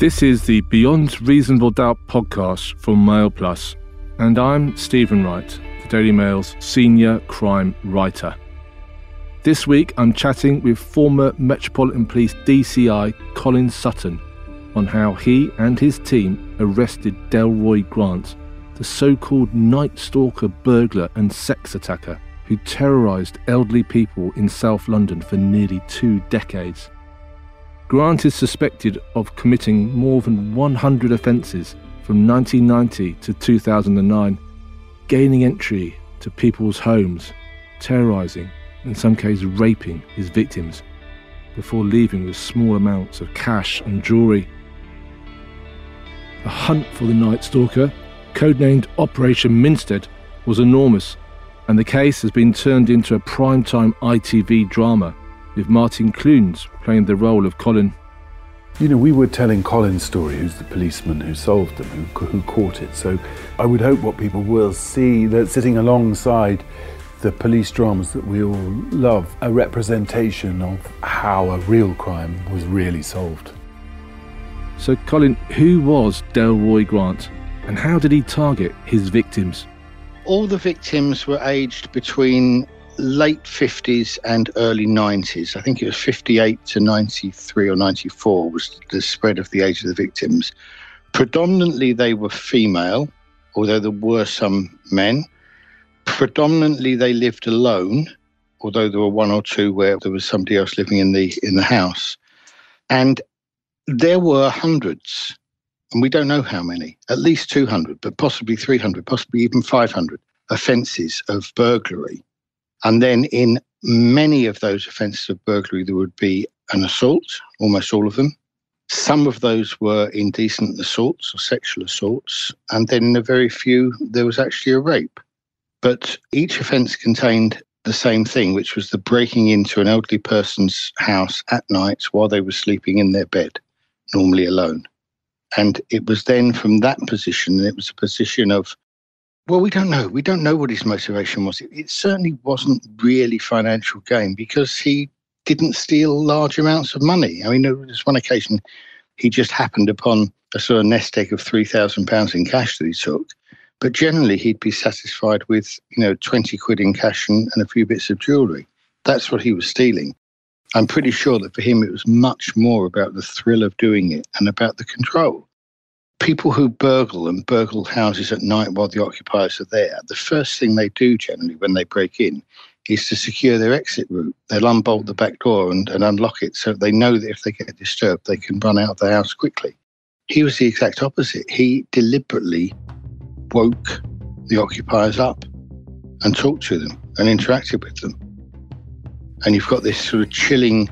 This is the Beyond Reasonable Doubt podcast from Mail Plus, and I'm Stephen Wright, the Daily Mail's senior crime writer. This week I'm chatting with former Metropolitan Police DCI Colin Sutton on how he and his team arrested Delroy Grant, the so called Night Stalker burglar and sex attacker who terrorised elderly people in South London for nearly two decades. Grant is suspected of committing more than 100 offences from 1990 to 2009, gaining entry to people's homes, terrorising, in some cases raping his victims, before leaving with small amounts of cash and jewellery. The hunt for the Night Stalker, codenamed Operation Minstead, was enormous, and the case has been turned into a primetime ITV drama, with Martin Clunes playing the role of Colin. You know, we were telling Colin's story, who's the policeman who solved them, who, who caught it. So I would hope what people will see that sitting alongside the police dramas that we all love, a representation of how a real crime was really solved. So, Colin, who was Delroy Grant and how did he target his victims? All the victims were aged between late 50s and early 90s. I think it was 58 to 93 or 94 was the spread of the age of the victims. Predominantly, they were female, although there were some men. Predominantly, they lived alone, although there were one or two where there was somebody else living in the in the house. And there were hundreds, and we don't know how many, at least 200, but possibly 300, possibly even 500 offences of burglary. And then in many of those offences of burglary, there would be an assault, almost all of them. Some of those were indecent assaults or sexual assaults. And then in a very few, there was actually a rape. But each offence contained the same thing, which was the breaking into an elderly person's house at night while they were sleeping in their bed normally alone. And it was then from that position, and it was a position of, well, we don't know. We don't know what his motivation was. It, it certainly wasn't really financial gain because he didn't steal large amounts of money. I mean, there was one occasion he just happened upon a sort of nest egg of £3,000 in cash that he took. But generally, he'd be satisfied with, you know, 20 quid in cash and, and a few bits of jewellery. That's what he was stealing. I'm pretty sure that for him it was much more about the thrill of doing it and about the control. People who burgle and burgle houses at night while the occupiers are there, the first thing they do generally when they break in is to secure their exit route. They'll unbolt the back door and, and unlock it so they know that if they get disturbed, they can run out of the house quickly. He was the exact opposite. He deliberately woke the occupiers up and talked to them and interacted with them and you've got this sort of chilling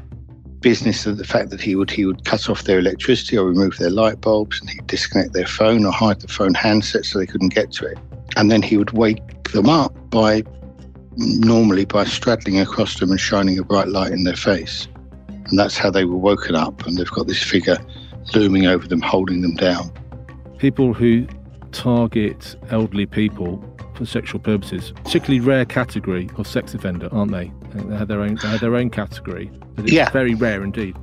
business of the fact that he would he would cut off their electricity or remove their light bulbs and he'd disconnect their phone or hide the phone handset so they couldn't get to it and then he would wake them up by normally by straddling across them and shining a bright light in their face and that's how they were woken up and they've got this figure looming over them holding them down people who target elderly people for sexual purposes. Particularly rare category of sex offender, aren't they? They had their own. They have their own category. But it's yeah, very rare indeed.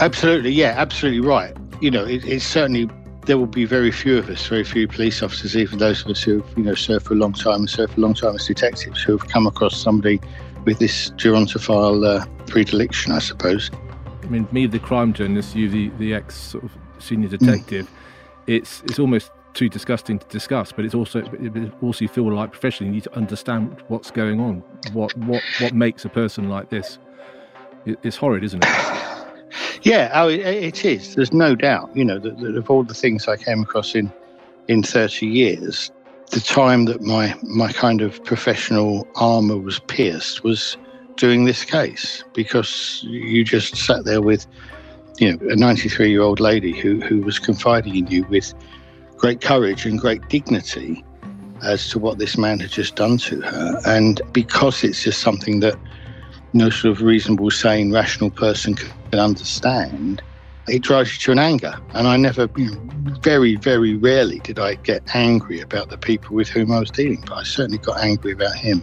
Absolutely, yeah, absolutely right. You know, it, it's certainly there will be very few of us, very few police officers, even those of us who have you know served for a long time and served for a long time as detectives, who have come across somebody with this gerontophile uh, predilection, I suppose. I mean, me, the crime journalist, you, the, the ex sort of senior detective, mm. it's it's almost too disgusting to discuss, but it's also it also you feel like professionally you need to understand what's going on, what what what makes a person like this. It's horrid, isn't it? Yeah, oh, it is. There's no doubt. You know, that, that of all the things I came across in in 30 years, the time that my my kind of professional armor was pierced was doing this case because you just sat there with you know a 93 year old lady who who was confiding in you with great courage and great dignity as to what this man had just done to her. And because it's just something that no sort of reasonable, sane, rational person can understand, it drives you to an anger. And I never, very, very rarely did I get angry about the people with whom I was dealing, but I certainly got angry about him.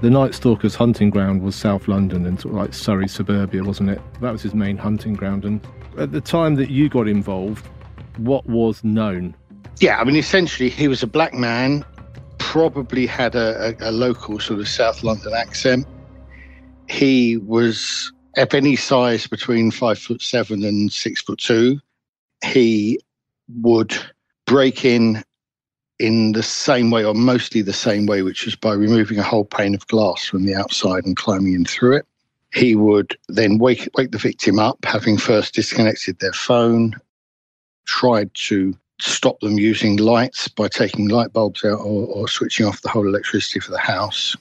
The Night Stalker's hunting ground was South London and sort of like Surrey suburbia, wasn't it? That was his main hunting ground. And at the time that you got involved, what was known? Yeah, I mean, essentially, he was a black man, probably had a, a, a local sort of South London accent. He was of any size between five foot seven and six foot two. He would break in in the same way, or mostly the same way, which was by removing a whole pane of glass from the outside and climbing in through it. He would then wake wake the victim up, having first disconnected their phone, tried to stop them using lights by taking light bulbs out or, or switching off the whole electricity for the house.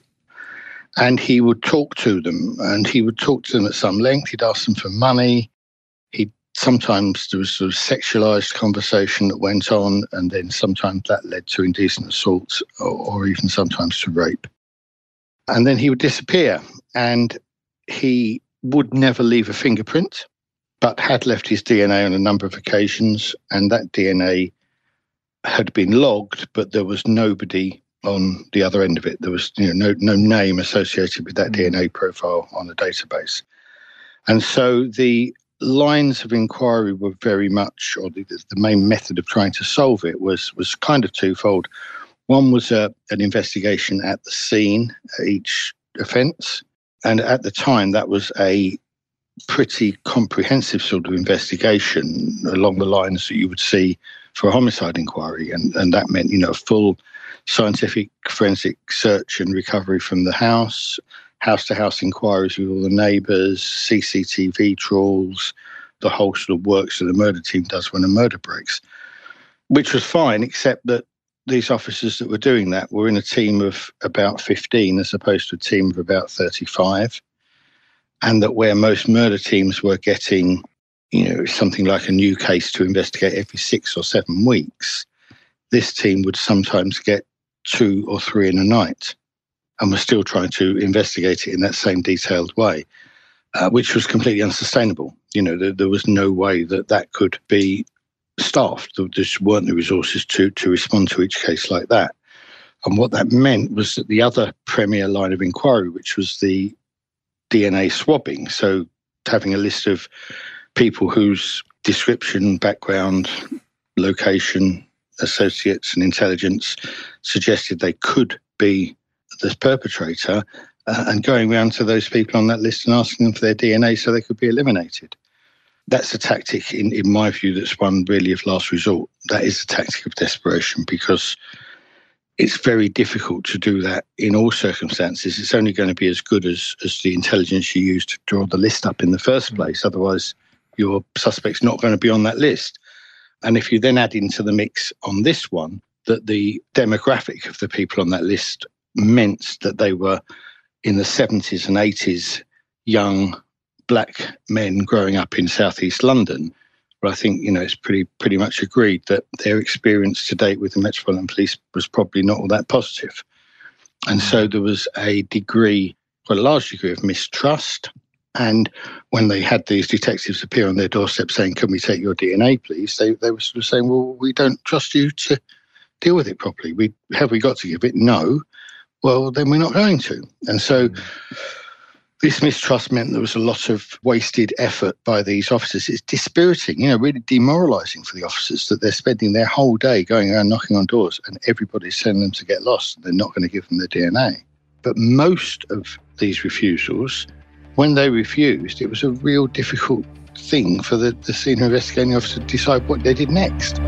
And he would talk to them, and he would talk to them at some length. He'd ask them for money. He sometimes there was sort of sexualized conversation that went on, and then sometimes that led to indecent assault or, or even sometimes to rape. And then he would disappear, and he would never leave a fingerprint, but had left his DNA on a number of occasions, and that DNA had been logged, but there was nobody on the other end of it. There was you know, no, no name associated with that mm. DNA profile on the database. And so the lines of inquiry were very much, or the, the main method of trying to solve it was was kind of twofold. One was a, uh, an investigation at the scene at each offence, and at the time that was a pretty comprehensive sort of investigation along the lines that you would see for a homicide inquiry, and and that meant you know full scientific forensic search and recovery from the house, house to house inquiries with all the neighbours, CCTV trawls, the whole sort of works that the murder team does when a murder breaks, which was fine, except that these officers that were doing that were in a team of about 15 as opposed to a team of about 35. And that where most murder teams were getting, you know, something like a new case to investigate every six or seven weeks, this team would sometimes get two or three in a night and was still trying to investigate it in that same detailed way, uh, which was completely unsustainable. You know, there, there, was no way that that could be staffed. There just weren't the resources to to respond to each case like that. And what that meant was that the other premier line of inquiry, which was the DNA swabbing, so having a list of people whose description, background, location, associates and intelligence suggested they could be the perpetrator uh, and going around to those people on that list and asking them for their DNA so they could be eliminated. That's a tactic, in, in my view, that's one really of last resort. That is a tactic of desperation because it's very difficult to do that in all circumstances. It's only going to be as good as, as the intelligence you use to draw the list up in the first mm. place. Otherwise, your suspect's not going to be on that list. And if you then add into the mix on this one that the demographic of the people on that list meant that they were in the 70s and 80s young black men growing up in southeast London, where I think you know it's pretty pretty much agreed that their experience to date with the Metropolitan Police was probably not all that positive, and so there was a degree, quite a large degree of mistrust and when they had these detectives appear on their doorstep saying, Can we take your DNA, please? They, they were sort of saying, Well, we don't trust you to deal with it properly. We have we got to give it? No. Well, then we're not going to. And so hmm. This mistrust meant there was a lot of wasted effort by these officers. It's dispiriting, you know, really demoralizing for the officers that they're spending their whole day going around knocking on doors and everybody's sending them to get lost they're not going to give them their DNA. But most of these refusals when they refused, it was a real difficult thing for the, the senior investigating officer to decide what they did next.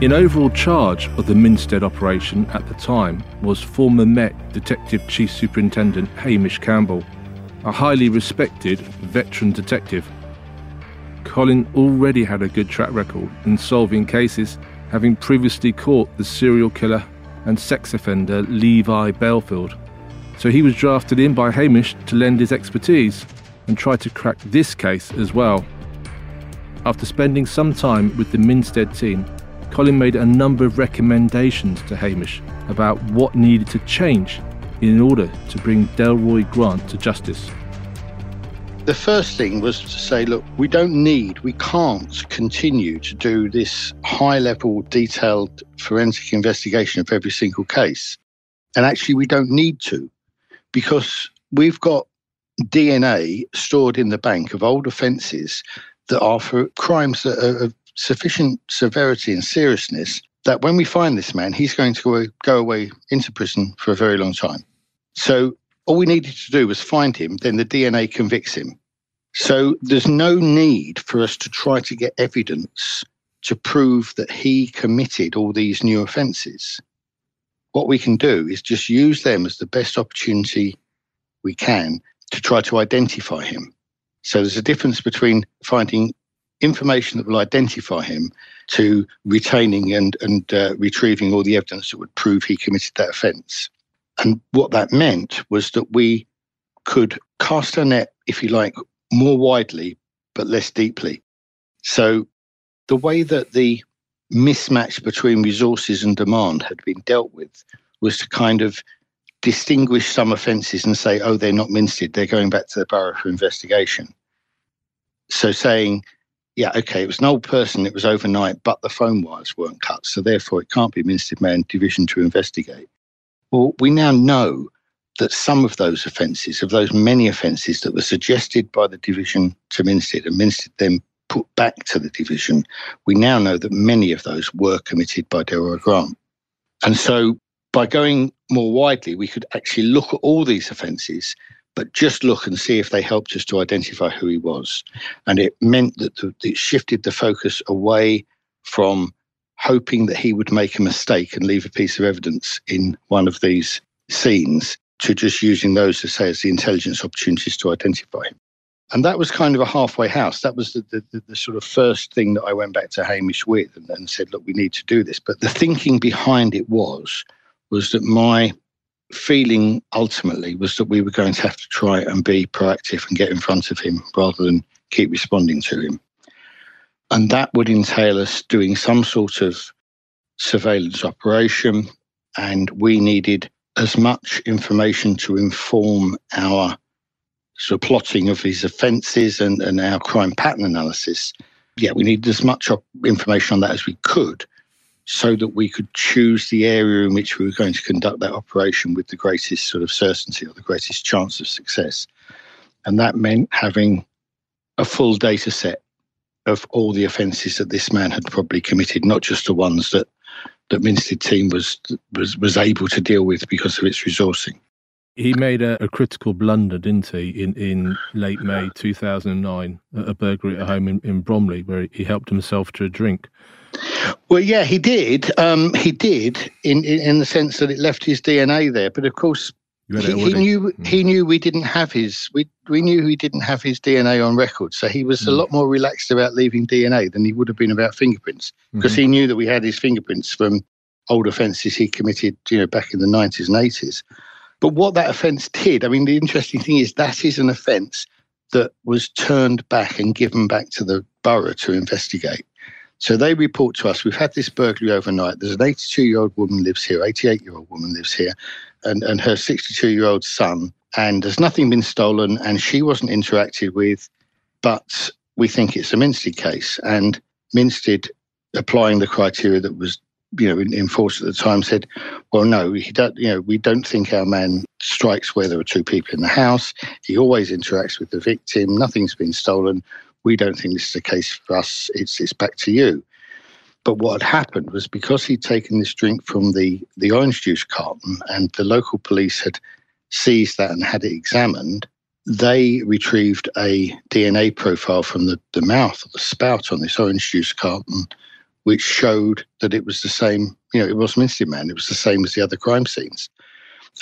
In overall charge of the Minstead operation at the time was former Met Detective Chief Superintendent Hamish Campbell, a highly respected veteran detective. Colin already had a good track record in solving cases, having previously caught the serial killer and sex offender Levi Bellfield so he was drafted in by Hamish to lend his expertise and try to crack this case as well. After spending some time with the Minstead team, Colin made a number of recommendations to Hamish about what needed to change in order to bring Delroy Grant to justice. The first thing was to say, look, we don't need, we can't continue to do this high level, detailed forensic investigation of every single case. And actually, we don't need to because we've got DNA stored in the bank of old offences that are for crimes that are sufficient severity and seriousness that when we find this man, he's going to go away into prison for a very long time. So all we needed to do was find him, then the DNA convicts him. So there's no need for us to try to get evidence to prove that he committed all these new offences. What we can do is just use them as the best opportunity we can to try to identify him. So there's a difference between finding information that will identify him to retaining and, and uh, retrieving all the evidence that would prove he committed that offence. And what that meant was that we could cast our net, if you like, more widely but less deeply. So the way that the mismatch between resources and demand had been dealt with was to kind of distinguish some offences and say, oh, they're not Minstead, they're going back to the borough for investigation. So saying, yeah, okay, it was an old person, it was overnight, but the phone wires weren't cut, so therefore it can't be Minstead Mayor Division to investigate. Well, we now know that some of those offences, of those many offences that were suggested by the division to Minstead and Minstead then put back to the division, we now know that many of those were committed by Delroy Grant. And so by going more widely, we could actually look at all these offences, but just look and see if they helped us to identify who he was. And it meant that it shifted the focus away from hoping that he would make a mistake and leave a piece of evidence in one of these scenes to just using those to say as the intelligence opportunities to identify him. And that was kind of a halfway house. That was the, the, the, sort of first thing that I went back to Hamish with and, and said, look, we need to do this. But the thinking behind it was was that my feeling ultimately was that we were going to have to try and be proactive and get in front of him rather than keep responding to him. And that would entail us doing some sort of surveillance operation. And we needed as much information to inform our sort of plotting of his offences and, and our crime pattern analysis. Yeah, we needed as much information on that as we could so that we could choose the area in which we were going to conduct that operation with the greatest sort of certainty or the greatest chance of success. And that meant having a full data set of all the offences that this man had probably committed, not just the ones that that Minstead team was was was able to deal with because of its resourcing. He made a, a critical blunder, didn't he, in, in late May 2009, a burglary at home in, in Bromley, where he helped himself to a drink. Well, yeah, he did. Um, he did in, in, in the sense that it left his DNA there. But of course, he, he, knew mm. he knew we didn't have his we we knew he didn't have his DNA on record, so he was mm. a lot more relaxed about leaving DNA than he would have been about fingerprints because mm-hmm. he knew that we had his fingerprints from old offences he committed, you know, back in the nineties and eighties. But what that offence did, I mean, the interesting thing is that is an offence that was turned back and given back to the borough to investigate. So they report to us, we've had this burglary overnight. There's an 82 year old woman lives here, 88 year old woman lives here, and, and her 62 year old son. And there's nothing been stolen, and she wasn't interacted with, but we think it's a Minstead case. And Minstead, applying the criteria that was you know, force at the time said, well, no, he don't, you know, we don't think our man strikes where there are two people in the house. He always interacts with the victim. Nothing's been stolen we don't think this is the case for us. It's it's back to you. But what had happened was because he'd taken this drink from the, the orange juice carton and the local police had seized that and had it examined, they retrieved a DNA profile from the, the mouth or the spout on this orange juice carton, which showed that it was the same, you know, it was Minstead Man, it was the same as the other crime scenes.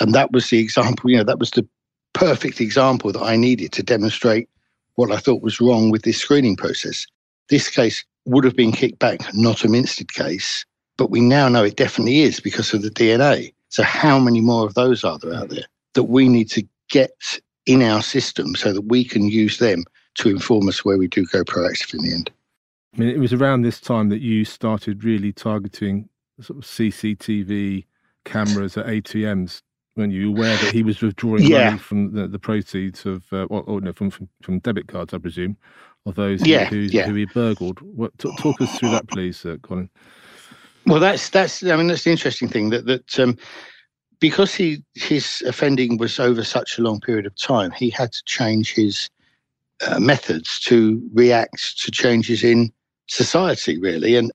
And that was the example, you know, that was the perfect example that I needed to demonstrate what I thought was wrong with this screening process. This case would have been kicked back, not a Minstead case, but we now know it definitely is because of the DNA. So, how many more of those are there out there that we need to get in our system so that we can use them to inform us where we do go proactive in the end? I mean, it was around this time that you started really targeting sort of CCTV cameras at ATMs weren't you aware that he was withdrawing yeah. money from the, the proceeds of, uh, or, or no, from, from, from debit cards, I presume, of those yeah, who, yeah. who he burgled? What, t- talk us through that, please, uh, Colin. Well, that's that's. I mean, that's the interesting thing that that um, because he his offending was over such a long period of time, he had to change his uh, methods to react to changes in society, really. And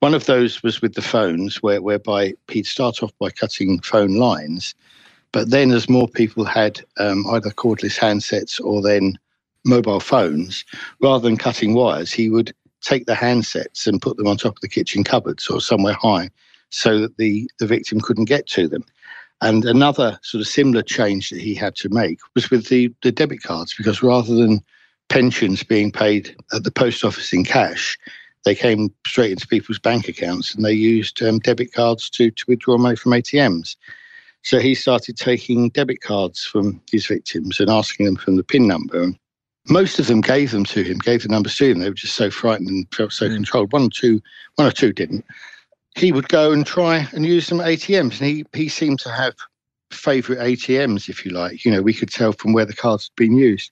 one of those was with the phones, where, whereby he'd start off by cutting phone lines, but then as more people had um, either cordless handsets or then mobile phones, rather than cutting wires, he would take the handsets and put them on top of the kitchen cupboards or somewhere high so that the, the victim couldn't get to them. And another sort of similar change that he had to make was with the, the debit cards, because rather than pensions being paid at the post office in cash, they came straight into people's bank accounts and they used um, debit cards to, to withdraw money from ATMs. So he started taking debit cards from his victims and asking them for the PIN number. And most of them gave them to him, gave the numbers to him. They were just so frightened and felt so mm. controlled. One or two, one or two didn't. He would go and try and use some ATMs, and he he seemed to have favourite ATMs, if you like. You know, we could tell from where the cards had been used.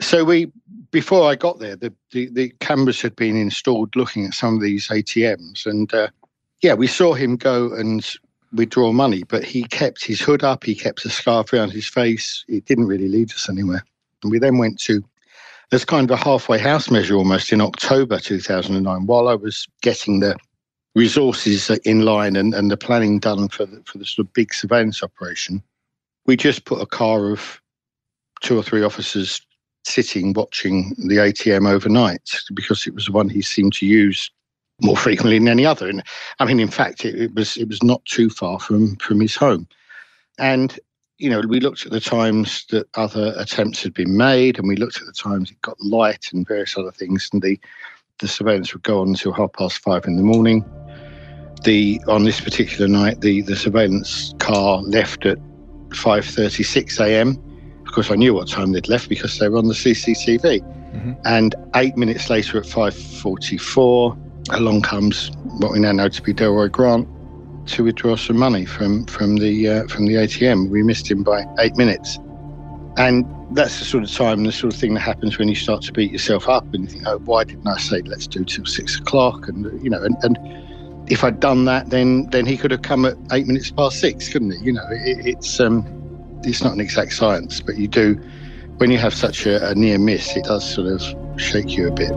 So we, before I got there, the, the, the cameras had been installed looking at some of these ATMs, and uh, yeah, we saw him go and withdraw money, but he kept his hood up, he kept a scarf around his face. It didn't really lead us anywhere. And we then went to as kind of a halfway house measure almost in October 2009 while I was getting the resources in line and, and the planning done for the, for the sort of big surveillance operation. We just put a car of two or three officers sitting watching the ATM overnight because it was the one he seemed to use more frequently than any other. And I mean, in fact, it, it was it was not too far from from his home. And you know, we looked at the times that other attempts had been made, and we looked at the times it got light and various other things, and the the surveillance would go on until half past five in the morning. The on this particular night, the the surveillance car left at five thirty six a.m. Of course, I knew what time they'd left because they were on the CCTV. Mm-hmm. And eight minutes later, at five forty four, along comes what we now know to be Delroy Grant to withdraw some money from from the uh, from the ATM. We missed him by eight minutes, and that's the sort of time, the sort of thing that happens when you start to beat yourself up and you think, "Oh, why didn't I say let's do till six o'clock?" And you know, and, and if I'd done that, then then he could have come at eight minutes past six, couldn't he? You know, it, it's um, it's not an exact science, but you do when you have such a, a near miss, it does sort of shake you a bit.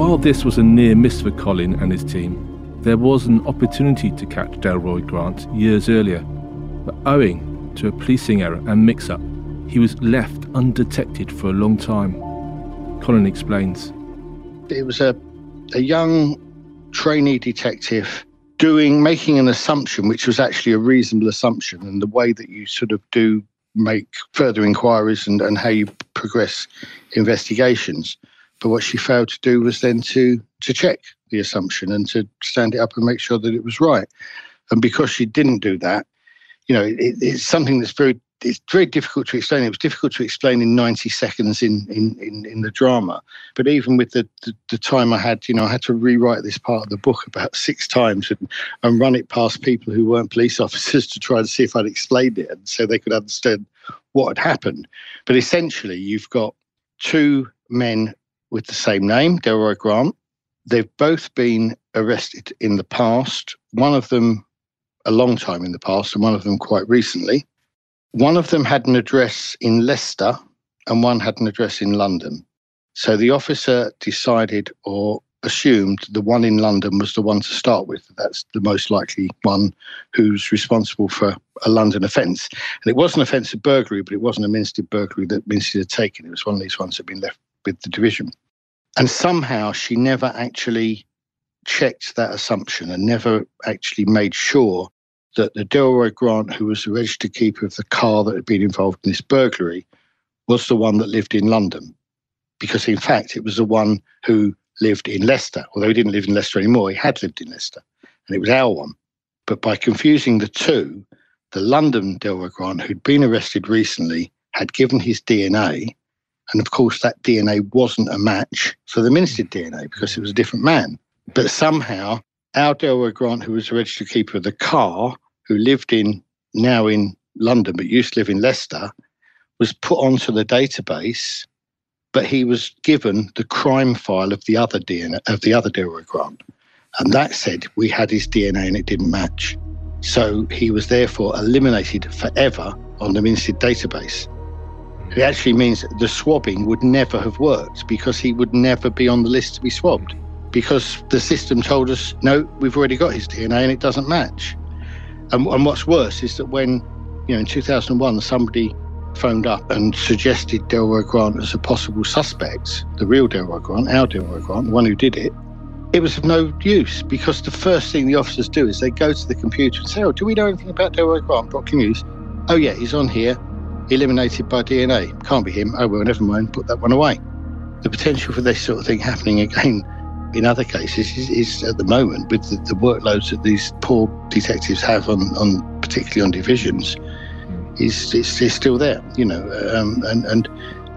While this was a near miss for Colin and his team, there was an opportunity to catch Delroy Grant years earlier, but owing to a policing error and mix up, he was left undetected for a long time. Colin explains. It was a, a young trainee detective doing making an assumption which was actually a reasonable assumption and the way that you sort of do make further inquiries and, and how you progress investigations but what she failed to do was then to to check the assumption and to stand it up and make sure that it was right. And because she didn't do that, you know, it, it's something that's very it's very difficult to explain. It was difficult to explain in 90 seconds in in, in, in the drama. But even with the, the, the, time I had, you know, I had to rewrite this part of the book about six times and, and run it past people who weren't police officers to try and see if I'd explained it and so they could understand what had happened. But essentially, you've got two men with the same name, Delroy Grant. They've both been arrested in the past, one of them a long time in the past, and one of them quite recently. One of them had an address in Leicester, and one had an address in London. So the officer decided or assumed the one in London was the one to start with. That's the most likely one who's responsible for a London offence. And it was an offence of burglary, but it wasn't a Minstead burglary that Minstead had taken. It was one of these ones that had been left with the division. And somehow she never actually checked that assumption and never actually made sure that the Delroy Grant, who was the registered keeper of the car that had been involved in this burglary, was the one that lived in London. Because in fact, it was the one who lived in Leicester. Although he didn't live in Leicester anymore, he had lived in Leicester. And it was our one. But by confusing the two, the London Delroy Grant, who'd been arrested recently, had given his DNA and of course, that DNA wasn't a match for the Minstead DNA because it was a different man. But somehow, our Delroy Grant, who was the registered keeper of the car, who lived in now in London but used to live in Leicester, was put onto the database, but he was given the crime file of the other DNA of the other Delroy Grant. And that said we had his DNA and it didn't match. So he was therefore eliminated forever on the Minstead database. It actually means the swabbing would never have worked because he would never be on the list to be swabbed because the system told us, no, we've already got his DNA and it doesn't match. And, and what's worse is that when, you know, in 2001, somebody phoned up and suggested Delroy Grant as a possible suspect, the real Delroy Grant, our Delroy Grant, the one who did it, it was of no use because the first thing the officers do is they go to the computer and say, Oh, do we know anything about Delroy Grant? Can use? Oh, yeah, he's on here, eliminated by DNA. Can't be him. Oh, well, never mind, put that one away. The potential for this sort of thing happening again in other cases is, is at the moment with the, the, workloads that these poor detectives have on, on particularly on divisions is, is, is still there, you know. Um, and, and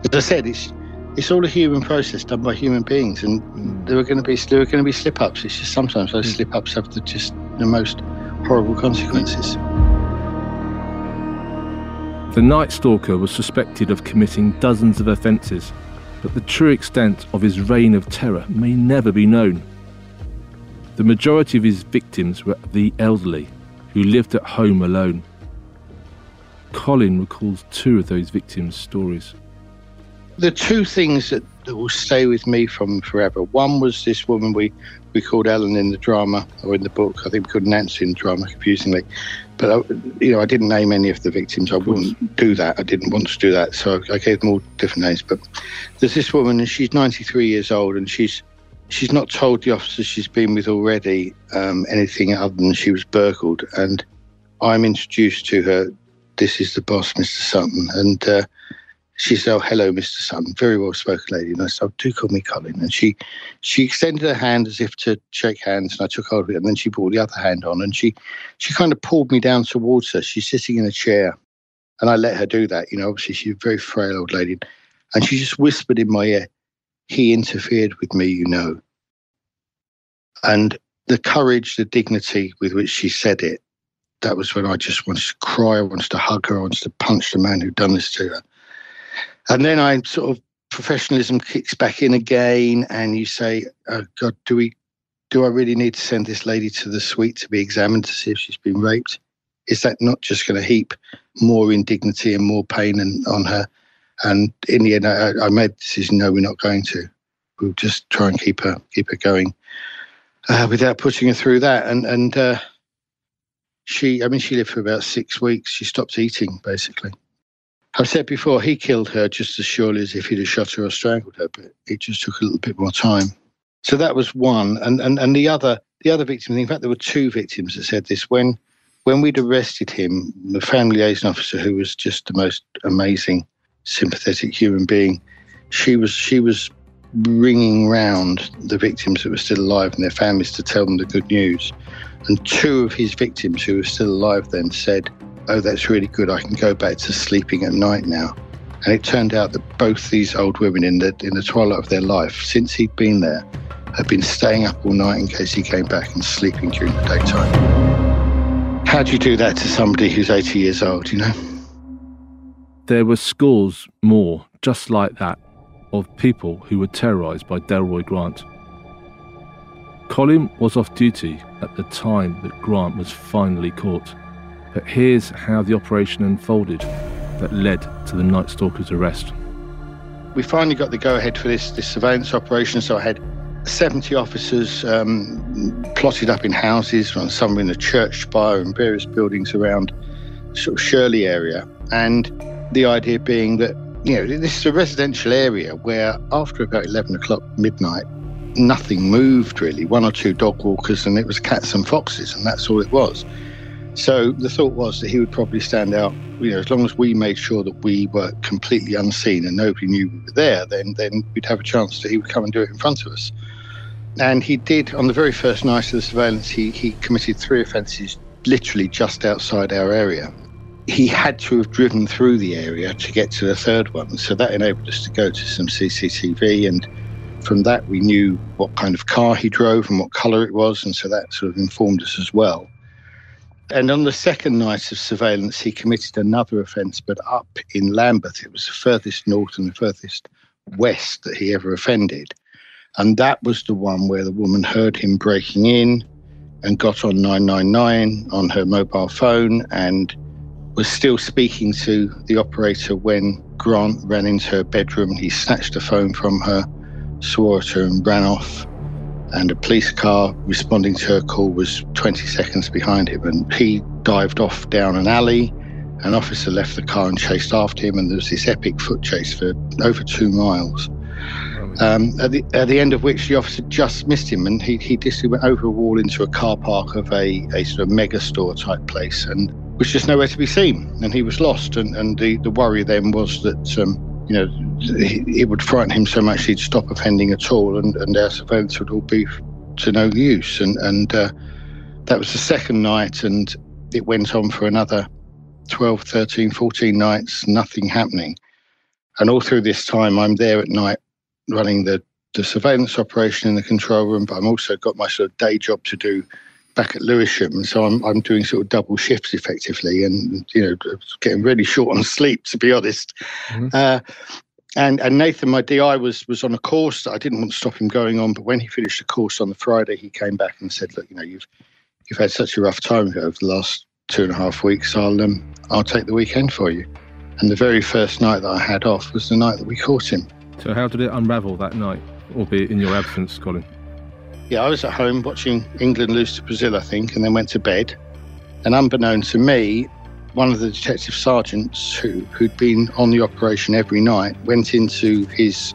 as I said, it's it's all a human process done by human beings, and there are going to be there are going to be slip ups. It's just sometimes those mm. slip ups have the, just the most horrible consequences. The Night Stalker was suspected of committing dozens of offences, but the true extent of his reign of terror may never be known. The majority of his victims were the elderly, who lived at home alone. Colin recalls two of those victims' stories. The two things that, that will stay with me from forever. One was this woman we, we called Ellen in the drama, or in the book. I think we called Nancy in the drama, confusingly. But I, you know, I didn't name any of the victims. I wouldn't do that. I didn't want to do that, so I gave them all different names. But there's this woman, and she's 93 years old, and she's she's not told the officer she's been with already um, anything other than she was burgled. And I'm introduced to her this is the boss, Mr. Sutton. And uh, she said, oh, hello, Mr. Sutton. Very well spoken lady. And I said, oh, do call me Colin. And she she extended her hand as if to shake hands, and I took hold of it. And then she brought the other hand on, and she she kind of pulled me down towards her. She's sitting in a chair, and I let her do that. You know, obviously she's a very frail old lady, and she just whispered in my ear, "He interfered with me, you know." And the courage, the dignity with which she said it, that was when I just wanted to cry. I wanted to hug her. I wanted to punch the man who'd done this to her. And then I sort of professionalism kicks back in again, and you say, oh, "God, do we? Do I really need to send this lady to the suite to be examined to see if she's been raped? Is that not just going to heap more indignity and more pain and, on her?" And in the end, I, I made the decision: no, we're not going to. We'll just try and keep her keep her going uh, without putting her through that. And and uh, she, I mean, she lived for about six weeks. She stopped eating, basically. I've said before, he killed her just as surely as if he'd have shot her or strangled her, but it just took a little bit more time. So that was one. And, and, and the other the other victim, in fact, there were two victims that said this. When when we'd arrested him, the family liaison officer, who was just the most amazing, sympathetic human being, she was she was ringing round the victims that were still alive and their families to tell them the good news. And two of his victims who were still alive then said, Oh, that's really good. I can go back to sleeping at night now. And it turned out that both these old women, in the, in the twilight of their life, since he'd been there, had been staying up all night in case he came back and sleeping during the daytime. How do you do that to somebody who's 80 years old, you know? There were scores more just like that of people who were terrorised by Delroy Grant. Colin was off duty at the time that Grant was finally caught. But here's how the operation unfolded that led to the Night Stalker's arrest. We finally got the go ahead for this, this surveillance operation, so I had 70 officers um, plotted up in houses, some in a church spire and various buildings around sort of Shirley area. And the idea being that, you know, this is a residential area where after about 11 o'clock midnight, nothing moved really, one or two dog walkers, and it was cats and foxes, and that's all it was. So the thought was that he would probably stand out, you know, as long as we made sure that we were completely unseen and nobody knew we were there, then then we'd have a chance that he would come and do it in front of us. And he did on the very first night of the surveillance, he he committed three offences literally just outside our area. He had to have driven through the area to get to the third one, so that enabled us to go to some CCTV and from that, we knew what kind of car he drove and what colour it was, and so that sort of informed us as well. And on the second night of surveillance, he committed another offence, but up in Lambeth. It was the furthest north and the furthest west that he ever offended. And that was the one where the woman heard him breaking in and got on 999 on her mobile phone and was still speaking to the operator when Grant ran into her bedroom. He snatched the phone from her, swore at her, and ran off. And a police car responding to her call was 20 seconds behind him. And he dived off down an alley. An officer left the car and chased after him. And there was this epic foot chase for over two miles. Um, at, the, at the end of which the officer just missed him and he, he just went over a wall into a car park of a, a sort of mega store type place and was just nowhere to be seen, and he was lost. And, and the, the worry then was that um, you know it would frighten him so much he'd stop offending at all, and, and our surveillance would all be to no use. And and uh, that was the second night, and it went on for another 12, 13, 14 nights, nothing happening. And all through this time, I'm there at night running the, the surveillance operation in the control room, but I'm also got my sort of day job to do back at Lewisham, so I'm I'm doing sort of double shifts effectively, and you know getting really short on sleep to be honest. Mm-hmm. Uh, and and Nathan, my DI, was was on a course that I didn't want to stop him going on, but when he finished the course on the Friday, he came back and said, "Look, you know, you've you've had such a rough time over the last two and a half weeks. I'll um I'll take the weekend for you." And the very first night that I had off was the night that we caught him. So how did it unravel that night, albeit in your absence, Colin? Yeah, I was at home watching England lose to Brazil, I think, and then went to bed. And unbeknown to me, one of the detective sergeants who, who'd been on the operation every night went into his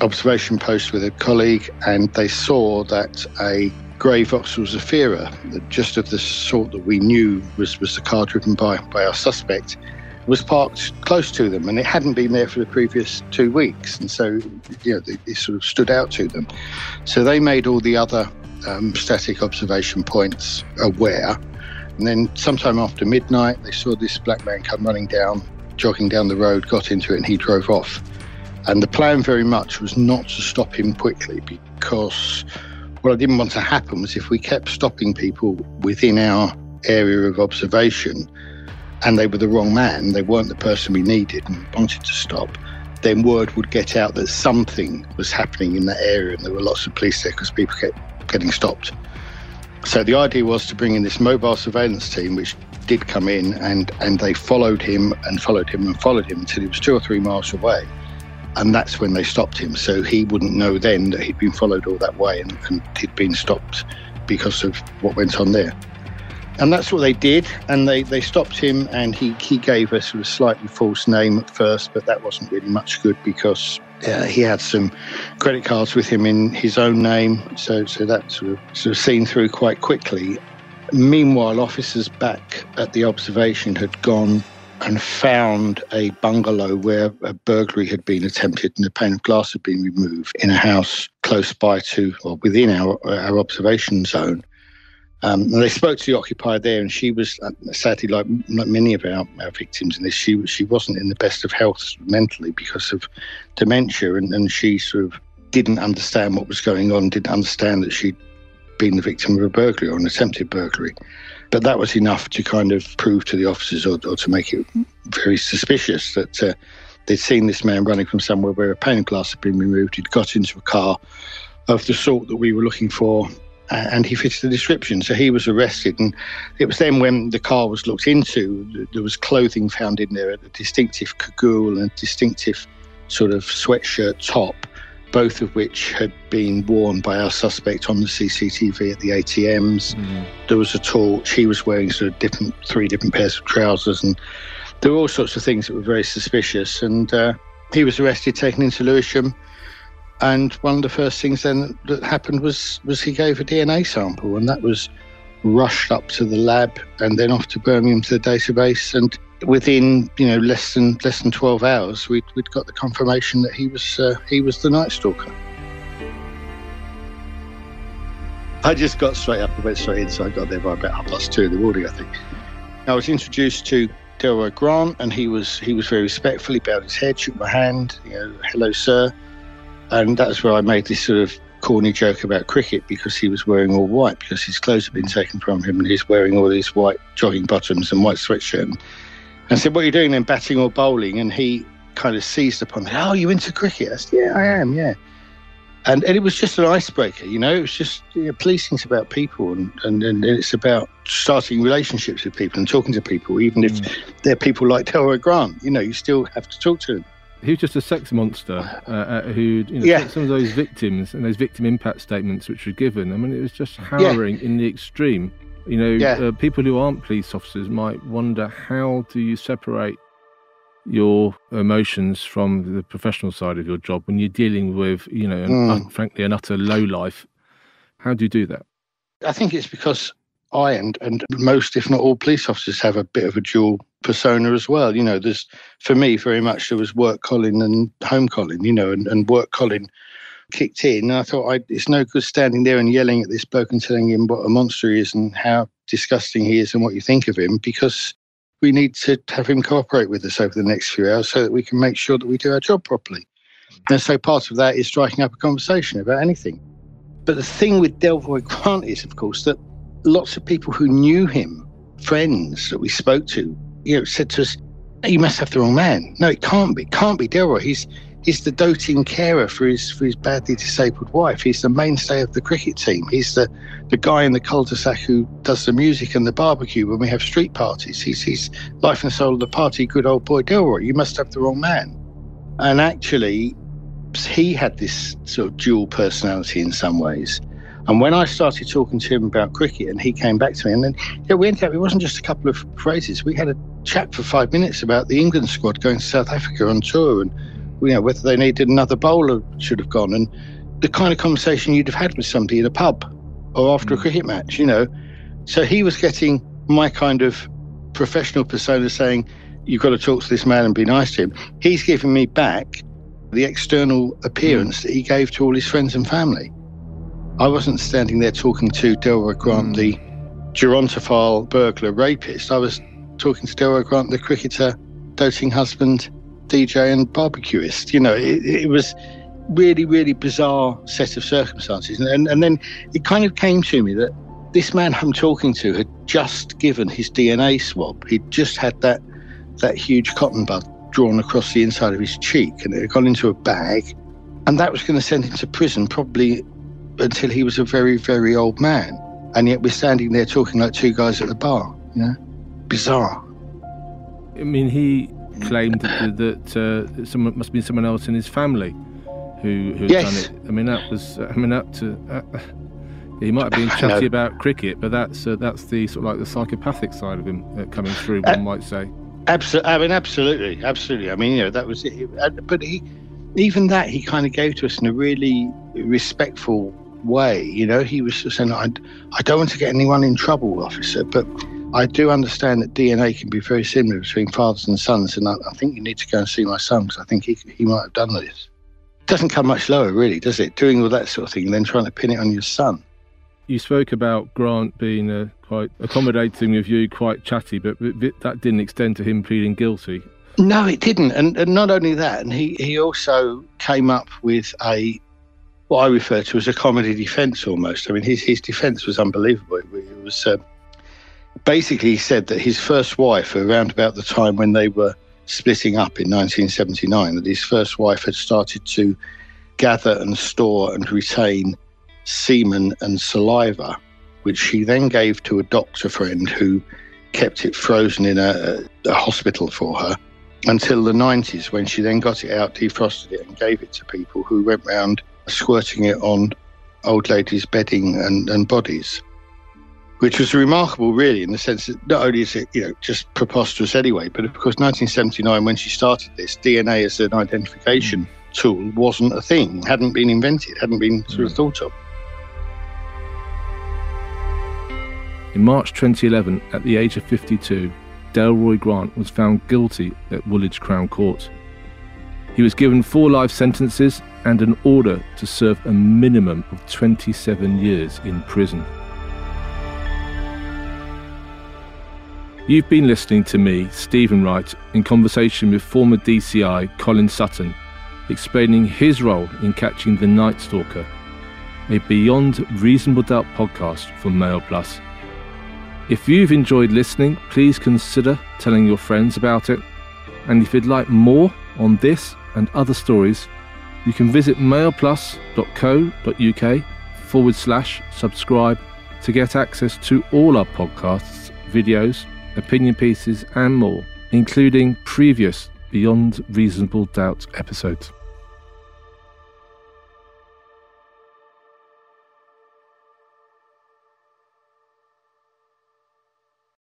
observation post with a colleague and they saw that a grey Vauxhall Zafira, just of the sort that we knew was, was the car driven by, by our suspect, was parked close to them, and it hadn't been there for the previous two weeks, and so you know it, sort of stood out to them. So they made all the other um, static observation points aware, and then sometime after midnight, they saw this black man come running down, jogging down the road, got into it, and he drove off. And the plan very much was not to stop him quickly because what I didn't want to happen was if we kept stopping people within our area of observation and they were the wrong man, they weren't the person we needed and wanted to stop, then word would get out that something was happening in that area and there were lots of police there because people kept getting stopped. So the idea was to bring in this mobile surveillance team, which did come in and, and they followed him and followed him and followed him until he was two or three miles away. And that's when they stopped him. So he wouldn't know then that he'd been followed all that way and, and he'd been stopped because of what went on there and that's what they did. And they, they stopped him, and he, he gave us a slightly false name at first, but that wasn't really much good because uh, he had some credit cards with him in his own name. So, so that sort of, sort of seen through quite quickly. Meanwhile, officers back at the observation had gone and found a bungalow where a burglary had been attempted and a pane of glass had been removed in a house close by to or within our, our observation zone. Um, they spoke to the occupier there, and she was uh, sadly, like, like many of our, our, victims in this, she she wasn't in the best of health mentally because of dementia, and, and she sort of didn't understand what was going on, didn't understand that she'd been the victim of a burglary or an attempted burglary. But that was enough to kind of prove to the officers or, or to make it very suspicious that uh, they'd seen this man running from somewhere where a pane glass had been removed. He'd got into a car of the sort that we were looking for and he fitted the description. So he was arrested, and it was then when the car was looked into, there was clothing found in there, a distinctive cagoule and a distinctive sort of sweatshirt top, both of which had been worn by our suspect on the CCTV at the ATMs. Mm. There was a torch. He was wearing sort of different, three different pairs of trousers, and there were all sorts of things that were very suspicious. And uh, he was arrested, taken into Lewisham and one of the first things then that happened was was he gave a DNA sample, and that was rushed up to the lab and then off to Birmingham to the database. And within you know less than less than twelve hours, we'd we'd got the confirmation that he was uh, he was the Night Stalker. I just got straight up and went straight in, so I got there by about half past two in the morning, I think. I was introduced to Delroy Grant, and he was he was very respectful. He bowed his head, shook my hand, you know, hello, sir. And that's where I made this sort of corny joke about cricket because he was wearing all white because his clothes had been taken from him and he's wearing all these white jogging bottoms and white sweatshirt. And I said, What are you doing then, batting or bowling? And he kind of seized upon me, Oh, you into cricket? I said, Yeah, I am, yeah. and, and it was just an icebreaker, you know. It was just you know, policing's about people, and, and, and it's about starting relationships with people and talking to people, even if mm. they're people like Delroy Grant. You know, you still have to talk to them. He was just a sex monster uh, uh, who, you know, yeah. some of those victims and those victim impact statements which were given. I mean, it was just harrowing yeah. in the extreme. You know, yeah. uh, people who aren't police officers might wonder how do you separate your emotions from the professional side of your job when you're dealing with, you know, an, mm. frankly, an utter low life. How do you do that? I think it's because I and, and most, if not all, police officers have a bit of a dual persona as well. You know, there's for me very much there was work Colin and home Colin, you know, and, and work Colin kicked in. And I thought I, it's no good standing there and yelling at this bloke and telling him what a monster he is and how disgusting he is and what you think of him because we need to have him cooperate with us over the next few hours so that we can make sure that we do our job properly. And so part of that is striking up a conversation about anything. But the thing with Delroy Grant is, of course, that lots of people who knew him, friends that we spoke to, you know, said to us, "You must have the wrong man." No, it can't be. It can't be Delroy. He's he's the doting carer for his for his badly disabled wife. He's the mainstay of the cricket team. He's the the guy in the cul-de-sac who does the music and the barbecue when we have street parties. He's he's life and soul of the party. Good old boy Delroy. You must have the wrong man. And actually, he had this sort of dual personality in some ways. And when I started talking to him about cricket, and he came back to me, and then yeah, we ended up. It wasn't just a couple of phrases. We had a chat for five minutes about the England squad going to South Africa on tour, and you know whether they needed another bowler should have gone, and the kind of conversation you'd have had with somebody in a pub or after mm. a cricket match. You know, so he was getting my kind of professional persona saying, "You've got to talk to this man and be nice to him." He's giving me back the external appearance mm. that he gave to all his friends and family. I wasn't standing there talking to Delroy Grant, mm. the gerontophile burglar rapist. I was talking to Delroy Grant, the cricketer, doting husband, DJ, and barbecuist. You know, it, it was really, really bizarre set of circumstances. And, and then it kind of came to me that this man I'm talking to had just given his DNA swab. He'd just had that that huge cotton bud drawn across the inside of his cheek, and it had gone into a bag, and that was going to send him to prison probably until he was a very, very old man. And yet we're standing there talking like two guys at the bar. You know, bizarre. I mean, he claimed that, that uh, someone must have been someone else in his family who who yes. done it. I mean, that was. I mean, up to. Uh, he might have been chatty about cricket, but that's uh, that's the sort of like the psychopathic side of him uh, coming through. One might say. Absolutely. I mean, absolutely, absolutely. I mean, you know, that was it. But he, even that, he kind of gave to us in a really respectful way. You know, he was saying, I, I don't want to get anyone in trouble, officer, but I do understand that DNA can be very similar between fathers and sons, and I, I think you need to go and see my son because I think he, he might have done this. It doesn't come much lower, really, does it? Doing all that sort of thing and then trying to pin it on your son. You spoke about Grant being uh, quite accommodating with you, quite chatty, but that didn't extend to him pleading guilty. No, it didn't. And, and not only that, and he, he also came up with a what I refer to as a comedy defence almost. I mean, his, his defence was unbelievable. It, it was uh, basically he said that his first wife, around about the time when they were splitting up in 1979, that his first wife had started to gather and store and retain semen and saliva, which she then gave to a doctor friend who kept it frozen in a, a hospital for her until the 90s when she then got it out, defrosted it, and gave it to people who went round squirting it on old ladies' bedding and, and bodies, which was remarkable, really, in the sense that not only is it you know just preposterous anyway, but of course, 1979 when she started this, DNA as an identification tool wasn't a thing, hadn't been invented, hadn't been sort of mm. thought of. In March 2011, at the age of 52, Delroy Grant was found guilty at Woolwich Crown Court. He was given four life sentences and an order to serve a minimum of 27 years in prison. You've been listening to me, Stephen Wright, in conversation with former DCI Colin Sutton, explaining his role in catching the Night Stalker, a Beyond Reasonable Doubt podcast from Mail Plus. If you've enjoyed listening, please consider telling your friends about it. And if you'd like more on this and other stories, You can visit mailplus.co.uk forward slash subscribe to get access to all our podcasts, videos, opinion pieces, and more, including previous Beyond Reasonable Doubt episodes.